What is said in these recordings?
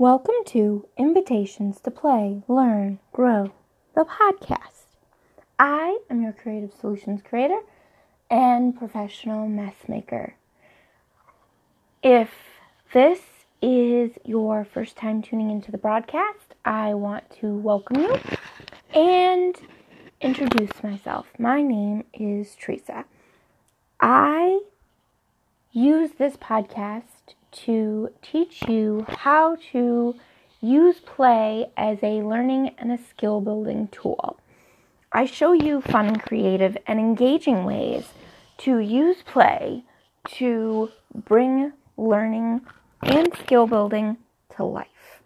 Welcome to Invitations to Play, Learn, Grow, the podcast. I am your creative solutions creator and professional mess maker. If this is your first time tuning into the broadcast, I want to welcome you and introduce myself. My name is Teresa. I use this podcast to teach you how to use play as a learning and a skill building tool. I show you fun, creative, and engaging ways to use play to bring learning and skill building to life.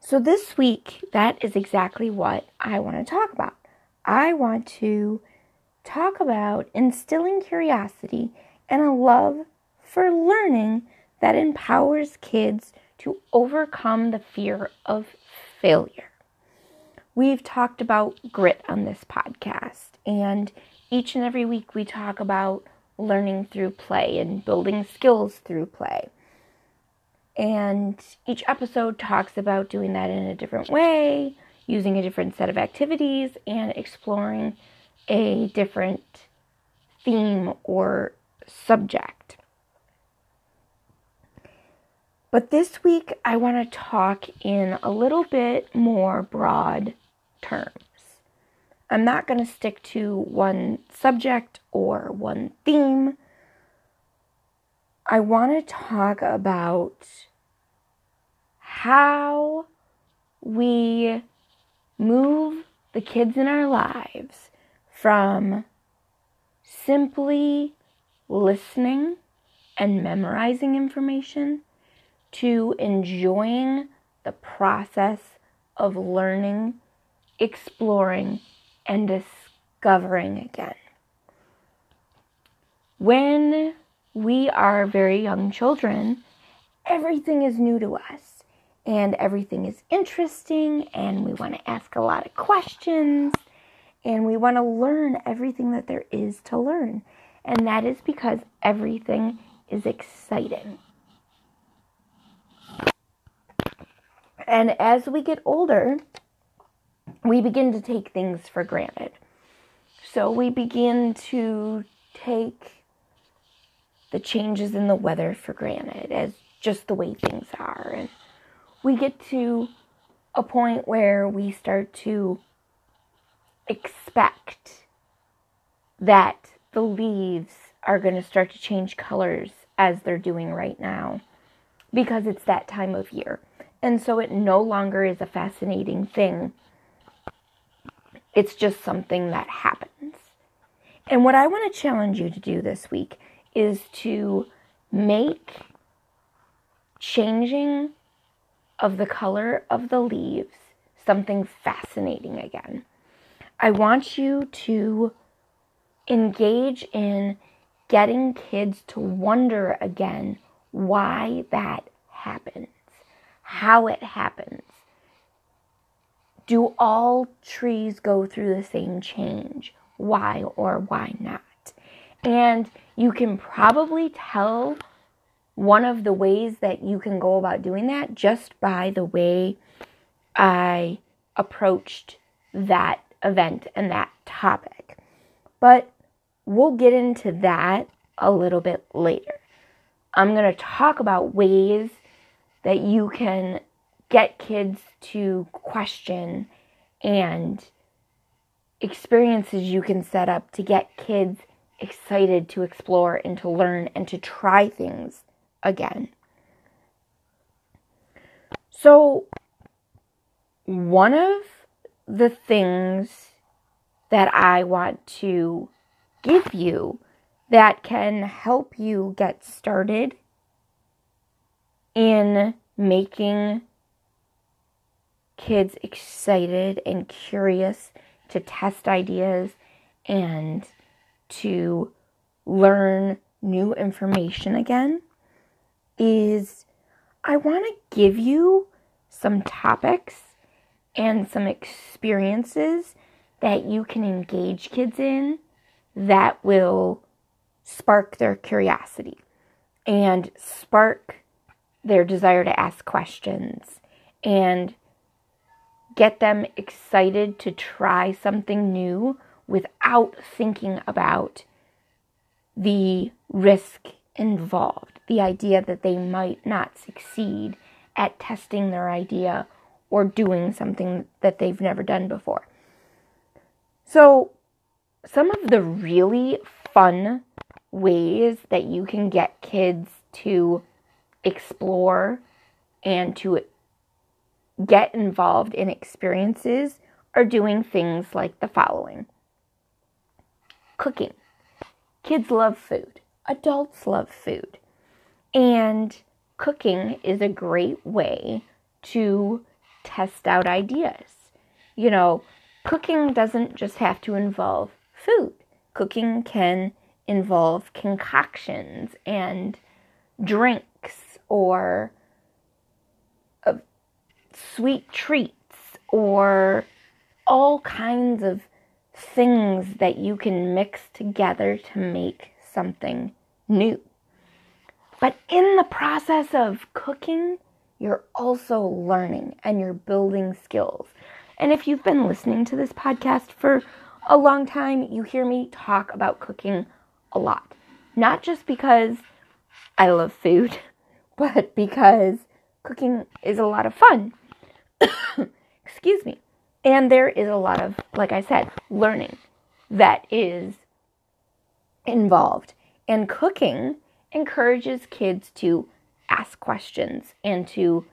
So, this week, that is exactly what I want to talk about. I want to talk about instilling curiosity and a love for learning that empowers kids to overcome the fear of failure. We've talked about grit on this podcast, and each and every week we talk about learning through play and building skills through play. And each episode talks about doing that in a different way, using a different set of activities, and exploring a different theme or subject. But this week, I want to talk in a little bit more broad terms. I'm not going to stick to one subject or one theme. I want to talk about how we move the kids in our lives from simply listening and memorizing information to enjoying the process of learning, exploring, and discovering again. When we are very young children, everything is new to us and everything is interesting, and we want to ask a lot of questions and we want to learn everything that there is to learn. And that is because everything is exciting. And as we get older, we begin to take things for granted. So we begin to take the changes in the weather for granted as just the way things are. And we get to a point where we start to expect that the leaves are going to start to change colors as they're doing right now because it's that time of year. And so it no longer is a fascinating thing. It's just something that happens. And what I want to challenge you to do this week is to make changing of the color of the leaves something fascinating again. I want you to engage in getting kids to wonder again why that happens how it happens. Do all trees go through the same change? Why or why not? And you can probably tell one of the ways that you can go about doing that just by the way I approached that event and that topic. But we'll get into that a little bit later. I'm going to talk about ways that you can get kids to question and experiences you can set up to get kids excited to explore and to learn and to try things again. So, one of the things that I want to give you that can help you get started in making kids excited and curious to test ideas and to learn new information again is I want to give you some topics and some experiences that you can engage kids in that will spark their curiosity and spark their desire to ask questions and get them excited to try something new without thinking about the risk involved, the idea that they might not succeed at testing their idea or doing something that they've never done before. So, some of the really fun ways that you can get kids to explore and to get involved in experiences are doing things like the following cooking. Kids love food, adults love food, and cooking is a great way to test out ideas. You know, cooking doesn't just have to involve food, cooking can involve concoctions and drinks or uh, sweet treats or all kinds of things that you can mix together to make something new. But in the process of cooking, you're also learning and you're building skills. And if you've been listening to this podcast for a long time, you hear me talk about cooking a lot. Not just because I love food, but because cooking is a lot of fun. Excuse me. And there is a lot of, like I said, learning that is involved. And cooking encourages kids to ask questions and to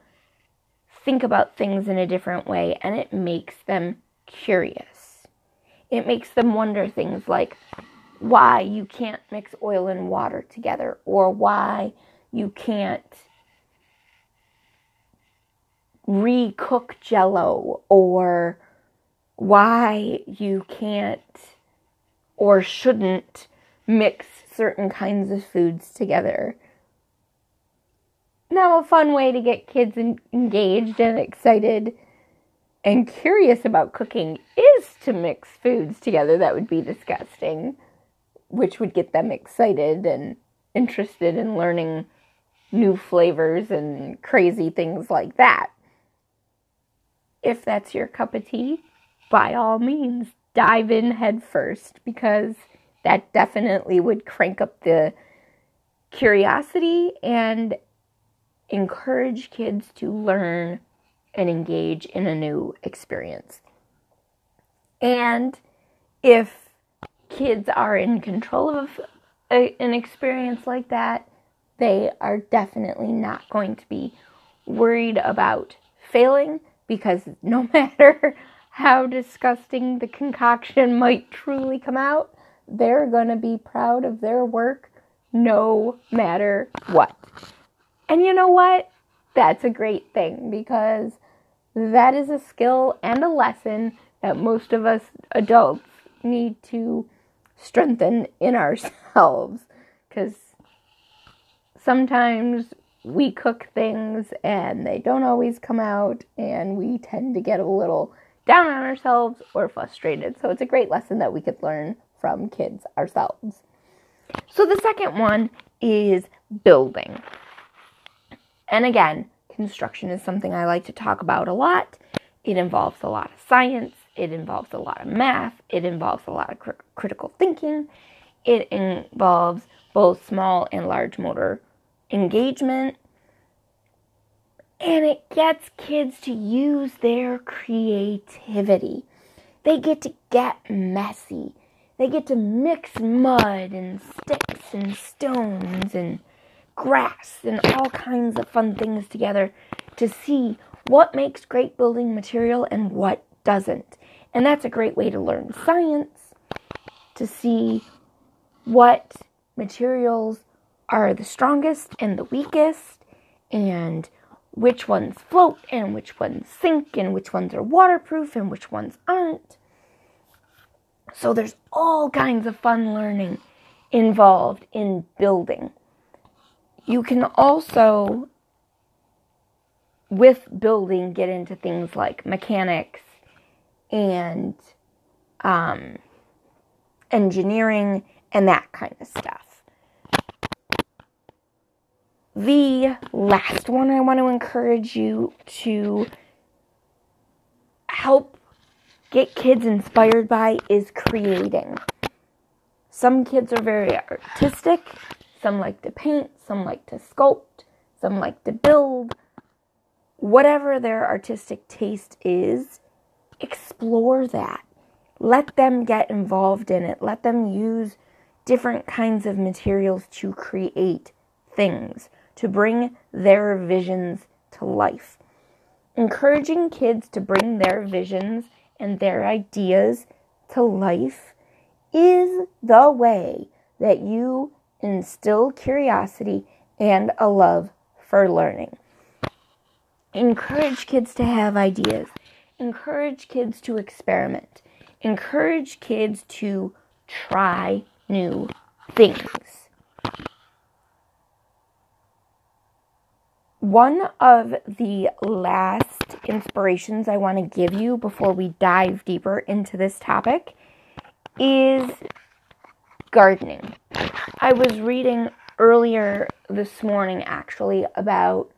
think about things in a different way, and it makes them curious. It makes them wonder things like why you can't mix oil and water together, or why you can't recook jello, or why you can't or shouldn't mix certain kinds of foods together. Now, a fun way to get kids engaged and excited and curious about cooking is to mix foods together. That would be disgusting, which would get them excited and interested in learning new flavors and crazy things like that. If that's your cup of tea, by all means, dive in head first because that definitely would crank up the curiosity and encourage kids to learn and engage in a new experience. And if kids are in control of a, an experience like that, they are definitely not going to be worried about failing because no matter how disgusting the concoction might truly come out, they're going to be proud of their work no matter what. And you know what? That's a great thing because that is a skill and a lesson that most of us adults need to strengthen in ourselves because sometimes we cook things and they don't always come out and we tend to get a little down on ourselves or frustrated. So it's a great lesson that we could learn from kids ourselves. So the second one is building. And again, construction is something I like to talk about a lot. It involves a lot of science, it involves a lot of math, it involves a lot of cr- critical thinking, it involves both small and large motor engagement, and it gets kids to use their creativity. They get to get messy. They get to mix mud and sticks and stones and grass and all kinds of fun things together to see what makes great building material and what doesn't. And that's a great way to learn science, to see what materials are the strongest and the weakest, and which ones float and which ones sink and which ones are waterproof and which ones aren't. So there's all kinds of fun learning involved in building. You can also, with building, get into things like mechanics and um, engineering and that kind of stuff. The last one I want to encourage you to help get kids inspired by is creating. Some kids are very artistic, some like to paint, some like to sculpt, some like to build. Whatever their artistic taste is, explore that. Let them get involved in it. Let them use different kinds of materials to create things, to bring their visions to life. Encouraging kids to bring their visions and their ideas to life is the way that you instill curiosity and a love for learning. Encourage kids to have ideas. Encourage kids to experiment. Encourage kids to try new things. One of the last inspirations I want to give you before we dive deeper into this topic is gardening. I was reading earlier this morning actually about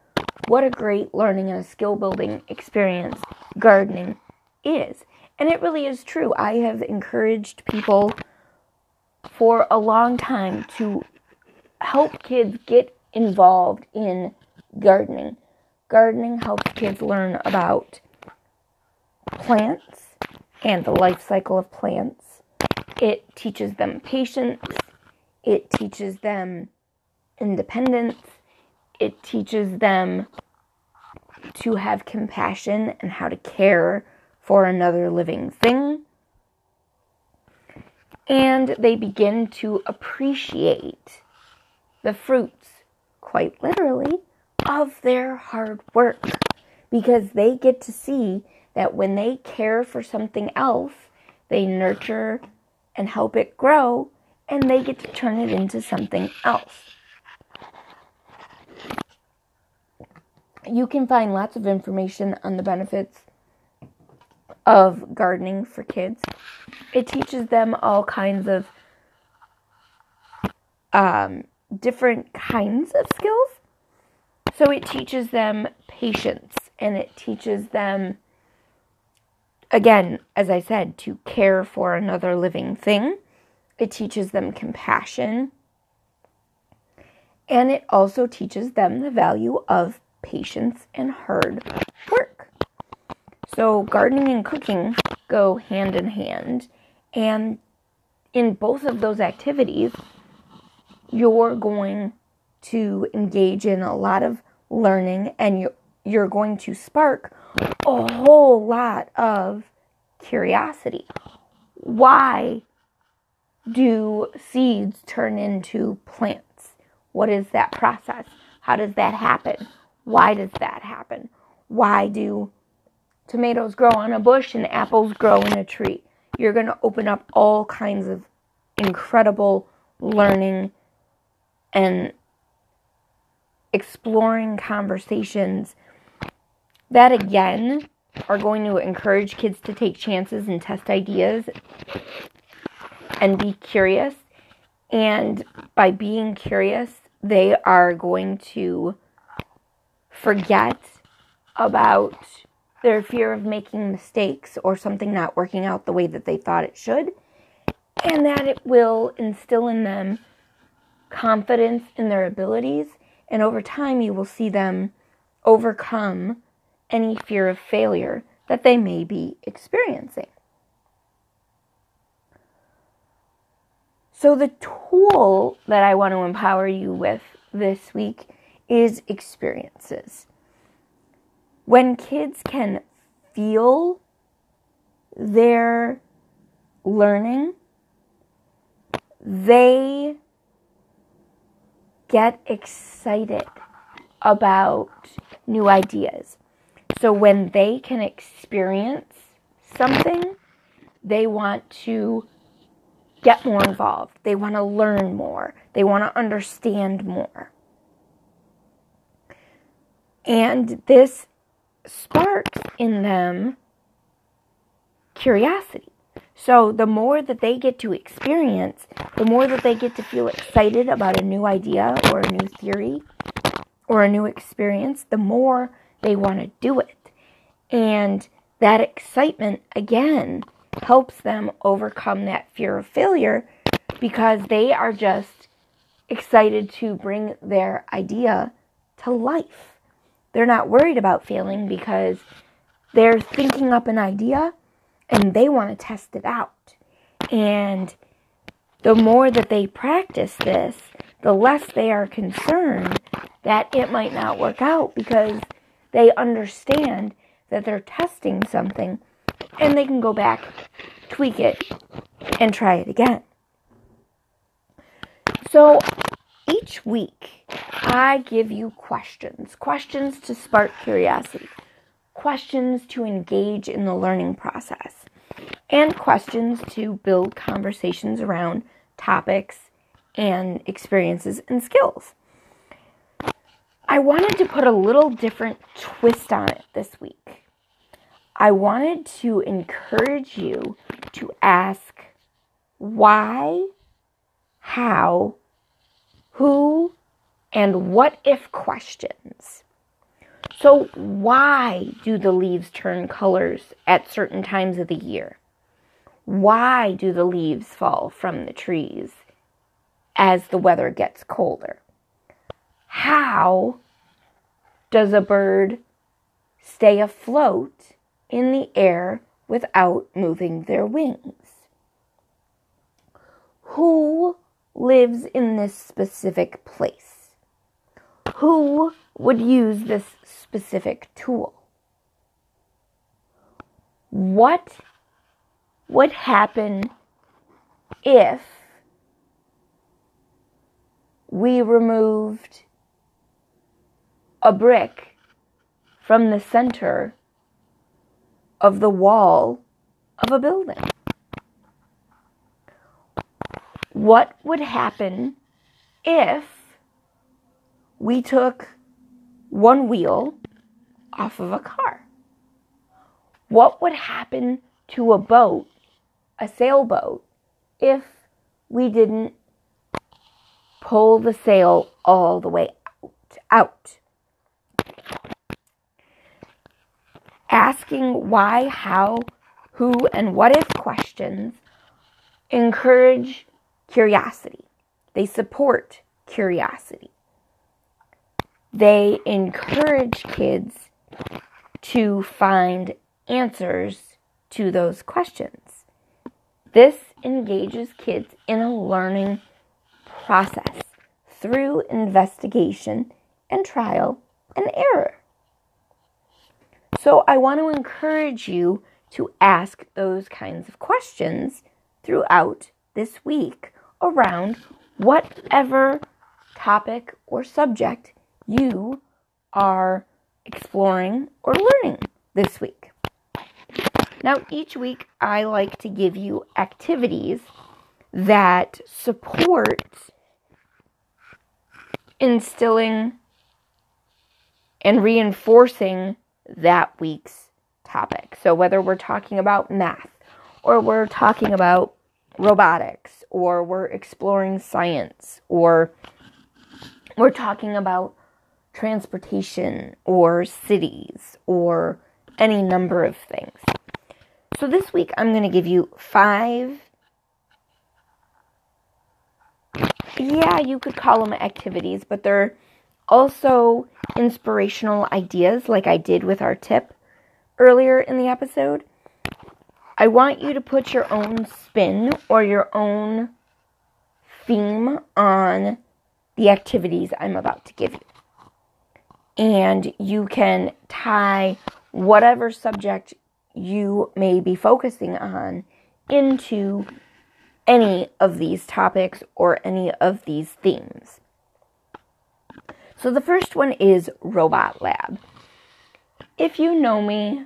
what a great learning and a skill building experience gardening is. And it really is true. I have encouraged people for a long time to help kids get involved in gardening. Gardening helps kids learn about plants and the life cycle of plants. It teaches them patience. It teaches them independence. It teaches them to have compassion and how to care for another living thing. And they begin to appreciate the fruits, quite literally, of their hard work because they get to see that when they care for something else, they nurture and help it grow and they get to turn it into something else. You can find lots of information on the benefits of gardening for kids. It teaches them all kinds of um, different kinds of skills so it teaches them patience and it teaches them, again, as I said, to care for another living thing. It teaches them compassion. And it also teaches them the value of patience and hard work. So, gardening and cooking go hand in hand. And in both of those activities, you're going to engage in a lot of learning and you, you're going to spark a whole lot of curiosity. Why do seeds turn into plants? What is that process? How does that happen? Why does that happen? Why do tomatoes grow on a bush and apples grow in a tree? You're going to open up all kinds of incredible learning and exploring conversations that again are going to encourage kids to take chances and test ideas and be curious. And by being curious, they are going to forget about their fear of making mistakes or something not working out the way that they thought it should. And that it will instill in them confidence in their abilities and over time, you will see them overcome any fear of failure that they may be experiencing. So, the tool that I want to empower you with this week is experiences. When kids can feel their learning, they get excited about new ideas. So when they can experience something, they want to get more involved. They want to learn more. They want to understand more. And this sparks in them curiosity. So the more that they get to experience, the more that they get to feel excited about a new idea or a new theory, or a new experience, the more they want to do it. And that excitement, again, helps them overcome that fear of failure because they are just excited to bring their idea to life. They're not worried about failing because they're thinking up an idea and they want to test it out. And the more that they practice this, the less they are concerned that it might not work out because they understand that they're testing something and they can go back, tweak it, and try it again. So each week, I give you questions questions to spark curiosity, questions to engage in the learning process, and questions to build conversations around topics and experiences and skills. I wanted to put a little different twist on it this week. I wanted to encourage you to ask why, how, who, and what if questions. So, why do the leaves turn colors at certain times of the year? Why do the leaves fall from the trees as the weather gets colder? How does a bird stay afloat in the air without moving their wings? Who lives in this specific place? Who would use this specific tool? What would happen if we removed a brick from the center of the wall of a building? What would happen if we took one wheel off of a car? What would happen to a boat a sailboat if we didn't pull the sail all the way out. out. Asking why, how, who, and what if questions encourage curiosity. They support curiosity. They encourage kids to find answers to those questions. This engages kids in a learning process through investigation and trial and error. So I want to encourage you to ask those kinds of questions throughout this week around whatever topic or subject you are exploring or learning this week. Now, each week I like to give you activities that support instilling and reinforcing that week's topic. So, whether we're talking about math, or we're talking about robotics, or we're exploring science, or we're talking about transportation, or cities, or any number of things. So this week I'm going to give you five. Yeah, you could call them activities, but they're also inspirational ideas, like I did with our tip earlier in the episode. I want you to put your own spin or your own theme on the activities I'm about to give you. And you can tie whatever subject you may be focusing on into any of these topics or any of these themes. So the first one is Robot Lab. If you know me,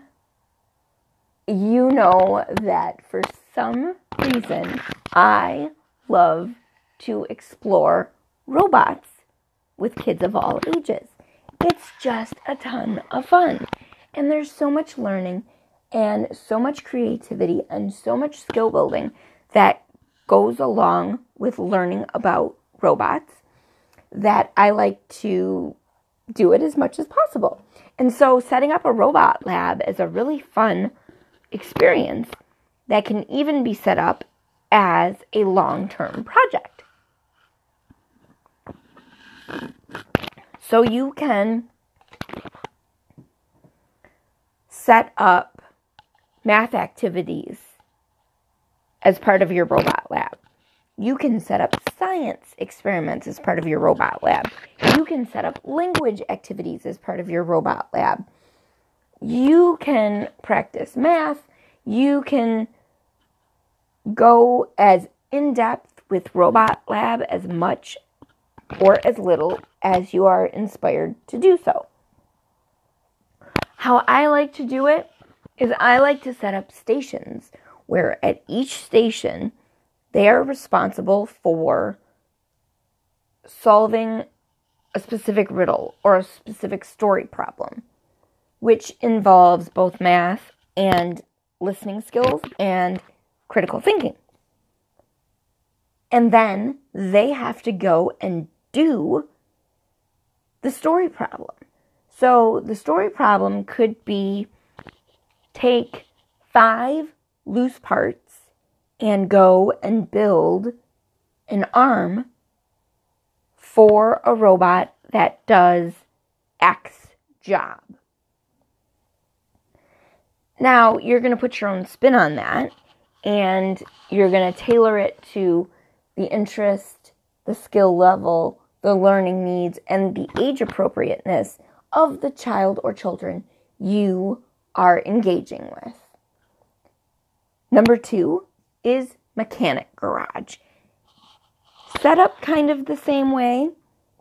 you know that for some reason I love to explore robots with kids of all ages. It's just a ton of fun. And there's so much learning and so much creativity and so much skill building that goes along with learning about robots that I like to do it as much as possible. And so, setting up a robot lab is a really fun experience that can even be set up as a long term project. So, you can set up math activities as part of your robot lab. You can set up science experiments as part of your robot lab. You can set up language activities as part of your robot lab. You can practice math. You can go as in depth with Robot Lab as much or as little as you are inspired to do so. How I like to do it is I like to set up stations where at each station they are responsible for solving a specific riddle or a specific story problem, which involves both math and listening skills and critical thinking. And then they have to go and do the story problem. So the story problem could be take five loose parts and go and build an arm for a robot that does X job. Now, you're going to put your own spin on that and you're going to tailor it to the interest, the skill level, the learning needs, and the age appropriateness of the child or children you are engaging with. Number two is Mechanic Garage. Set up kind of the same way,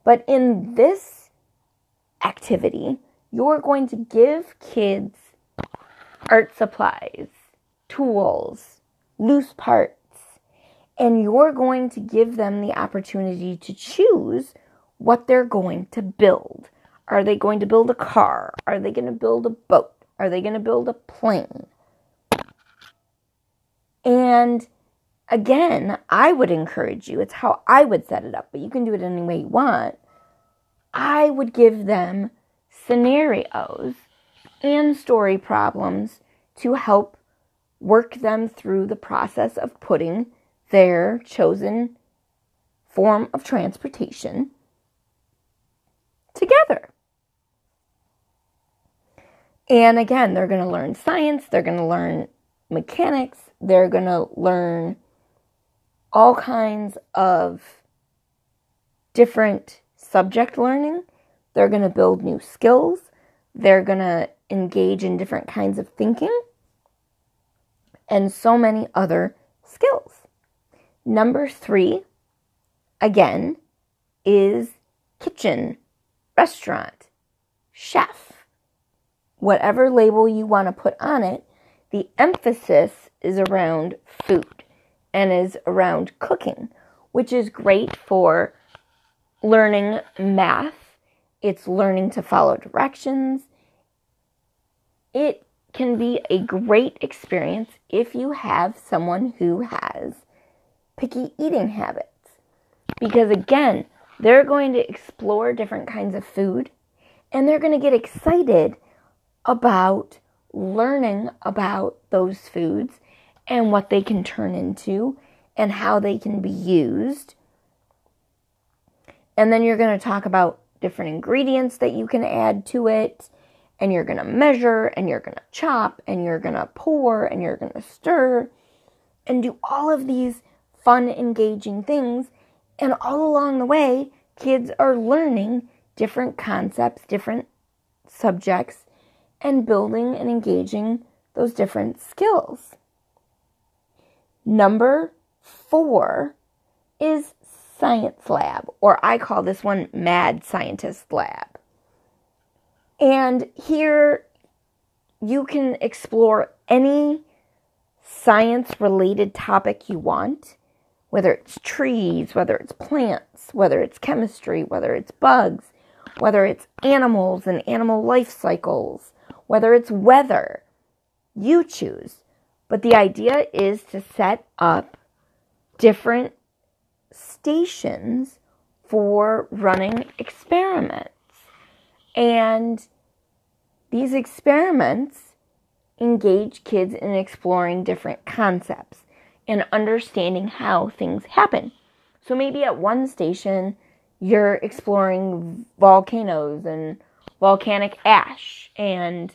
but in this activity, you're going to give kids art supplies, tools, loose parts, and you're going to give them the opportunity to choose what they're going to build. Are they going to build a car? Are they going to build a boat? Are they going to build a plane? And again, I would encourage you, it's how I would set it up, but you can do it any way you want. I would give them scenarios and story problems to help work them through the process of putting their chosen form of transportation together. And again, they're going to learn science, they're going to learn mechanics, they're going to learn all kinds of different subject learning. They're going to build new skills. They're going to engage in different kinds of thinking and so many other skills. Number three, again, is kitchen, restaurant, chef whatever label you want to put on it, the emphasis is around food and is around cooking, which is great for learning math. It's learning to follow directions. It can be a great experience if you have someone who has picky eating habits. Because again, they're going to explore different kinds of food and they're going to get excited about learning about those foods and what they can turn into and how they can be used. And then you're going to talk about different ingredients that you can add to it. And you're going to measure and you're going to chop and you're going to pour and you're going to stir and do all of these fun, engaging things. And all along the way, kids are learning different concepts, different subjects, and building and engaging those different skills. Number four is Science Lab, or I call this one Mad Scientist Lab. And here you can explore any science related topic you want, whether it's trees, whether it's plants, whether it's chemistry, whether it's bugs, whether it's animals and animal life cycles, whether it's weather, you choose. But the idea is to set up different stations for running experiments. And these experiments engage kids in exploring different concepts and understanding how things happen. So maybe at one station, you're exploring volcanoes and volcanic ash and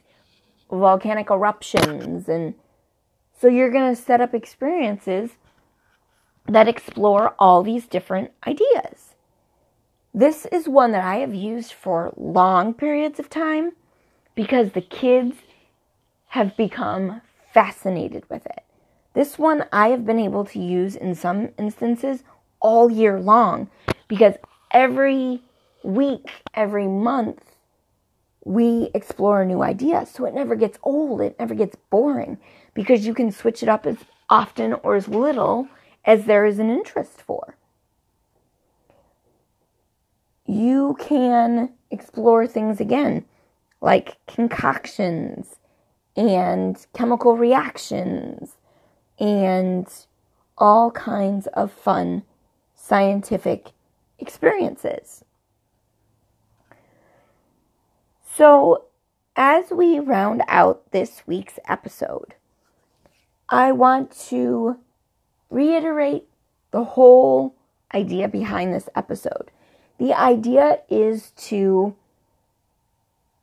volcanic eruptions. And so you're going to set up experiences that explore all these different ideas. This is one that I have used for long periods of time because the kids have become fascinated with it. This one I have been able to use in some instances all year long because every week, every month, we explore a new idea. So it never gets old, it never gets boring because you can switch it up as often or as little as there is an interest for. You can explore things again, like concoctions and chemical reactions and all kinds of fun scientific experiences. So, as we round out this week's episode, I want to reiterate the whole idea behind this episode. The idea is to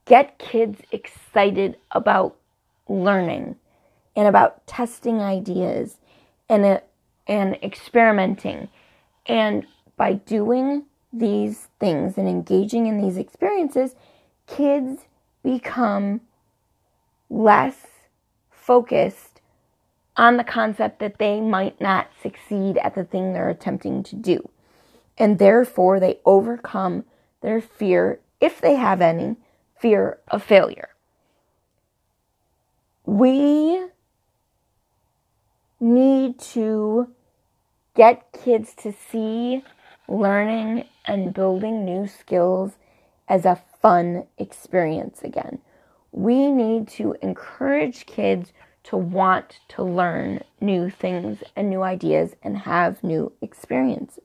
get kids excited about learning and about testing ideas and uh, and experimenting and by doing these things and engaging in these experiences kids become less focused on the concept that they might not succeed at the thing they're attempting to do. And therefore, they overcome their fear, if they have any, fear of failure. We need to get kids to see learning and building new skills as a fun experience again. We need to encourage kids to want to learn new things and new ideas and have new experiences.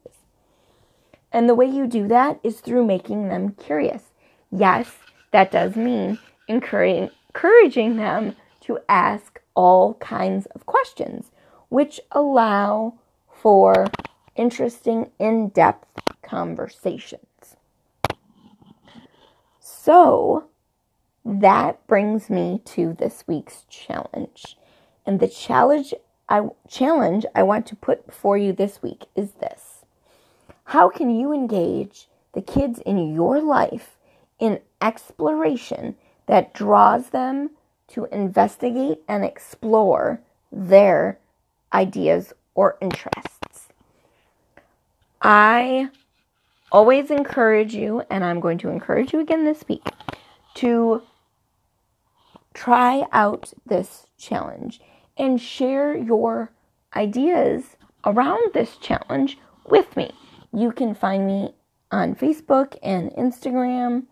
And the way you do that is through making them curious. Yes, that does mean encouraging them to ask all kinds of questions, which allow for interesting, in depth conversations. So that brings me to this week's challenge. And the challenge I challenge I want to put before you this week is this. How can you engage the kids in your life in exploration that draws them to investigate and explore their ideas or interests? I always encourage you, and I'm going to encourage you again this week, to try out this challenge and share your ideas around this challenge with me. You can find me on Facebook and Instagram,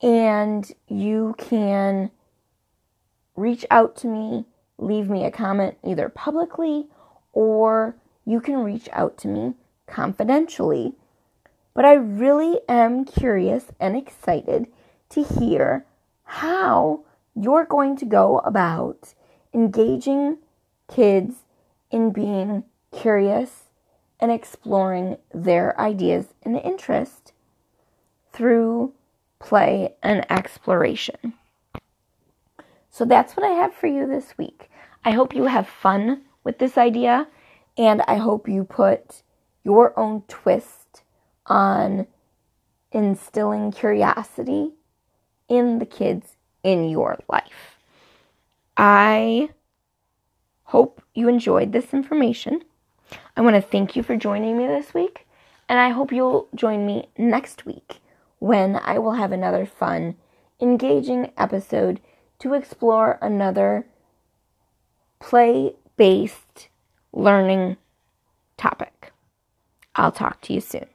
and you can reach out to me, leave me a comment either publicly or you can reach out to me confidentially but I really am curious and excited to hear how you're going to go about engaging kids in being curious and exploring their ideas and interest through play and exploration. So that's what I have for you this week. I hope you have fun with this idea and I hope you put your own twist on instilling curiosity in the kids in your life. I hope you enjoyed this information. I want to thank you for joining me this week, and I hope you'll join me next week when I will have another fun, engaging episode to explore another play based learning topic. I'll talk to you soon.